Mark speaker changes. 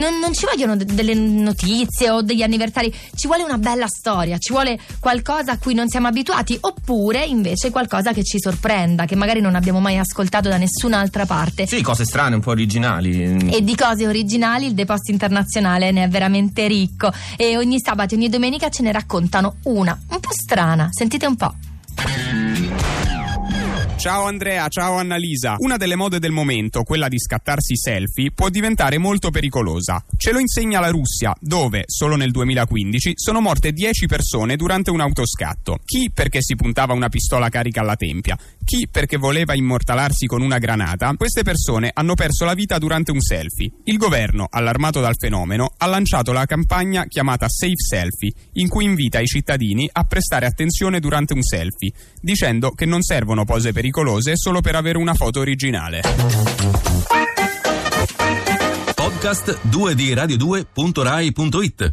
Speaker 1: Non, non, ci vogliono de- delle notizie o degli anniversari, ci vuole una bella storia, ci vuole qualcosa a cui non siamo abituati, oppure invece qualcosa che ci sorprenda, che magari non abbiamo mai ascoltato da nessun'altra parte.
Speaker 2: Sì, cose strane, un po' originali.
Speaker 1: E di cose originali il Depost Internazionale ne è veramente ricco e ogni sabato e ogni domenica ce ne raccontano una, un po' strana. Sentite un po'.
Speaker 3: Ciao Andrea, ciao Annalisa. Una delle mode del momento, quella di scattarsi selfie, può diventare molto pericolosa. Ce lo insegna la Russia, dove, solo nel 2015, sono morte 10 persone durante un autoscatto. Chi perché si puntava una pistola carica alla tempia, chi perché voleva immortalarsi con una granata. Queste persone hanno perso la vita durante un selfie. Il governo, allarmato dal fenomeno, ha lanciato la campagna chiamata Safe Selfie, in cui invita i cittadini a prestare attenzione durante un selfie, dicendo che non servono pose pericolose solo per avere una foto originale.
Speaker 4: Podcast 2 di radio2.rai.it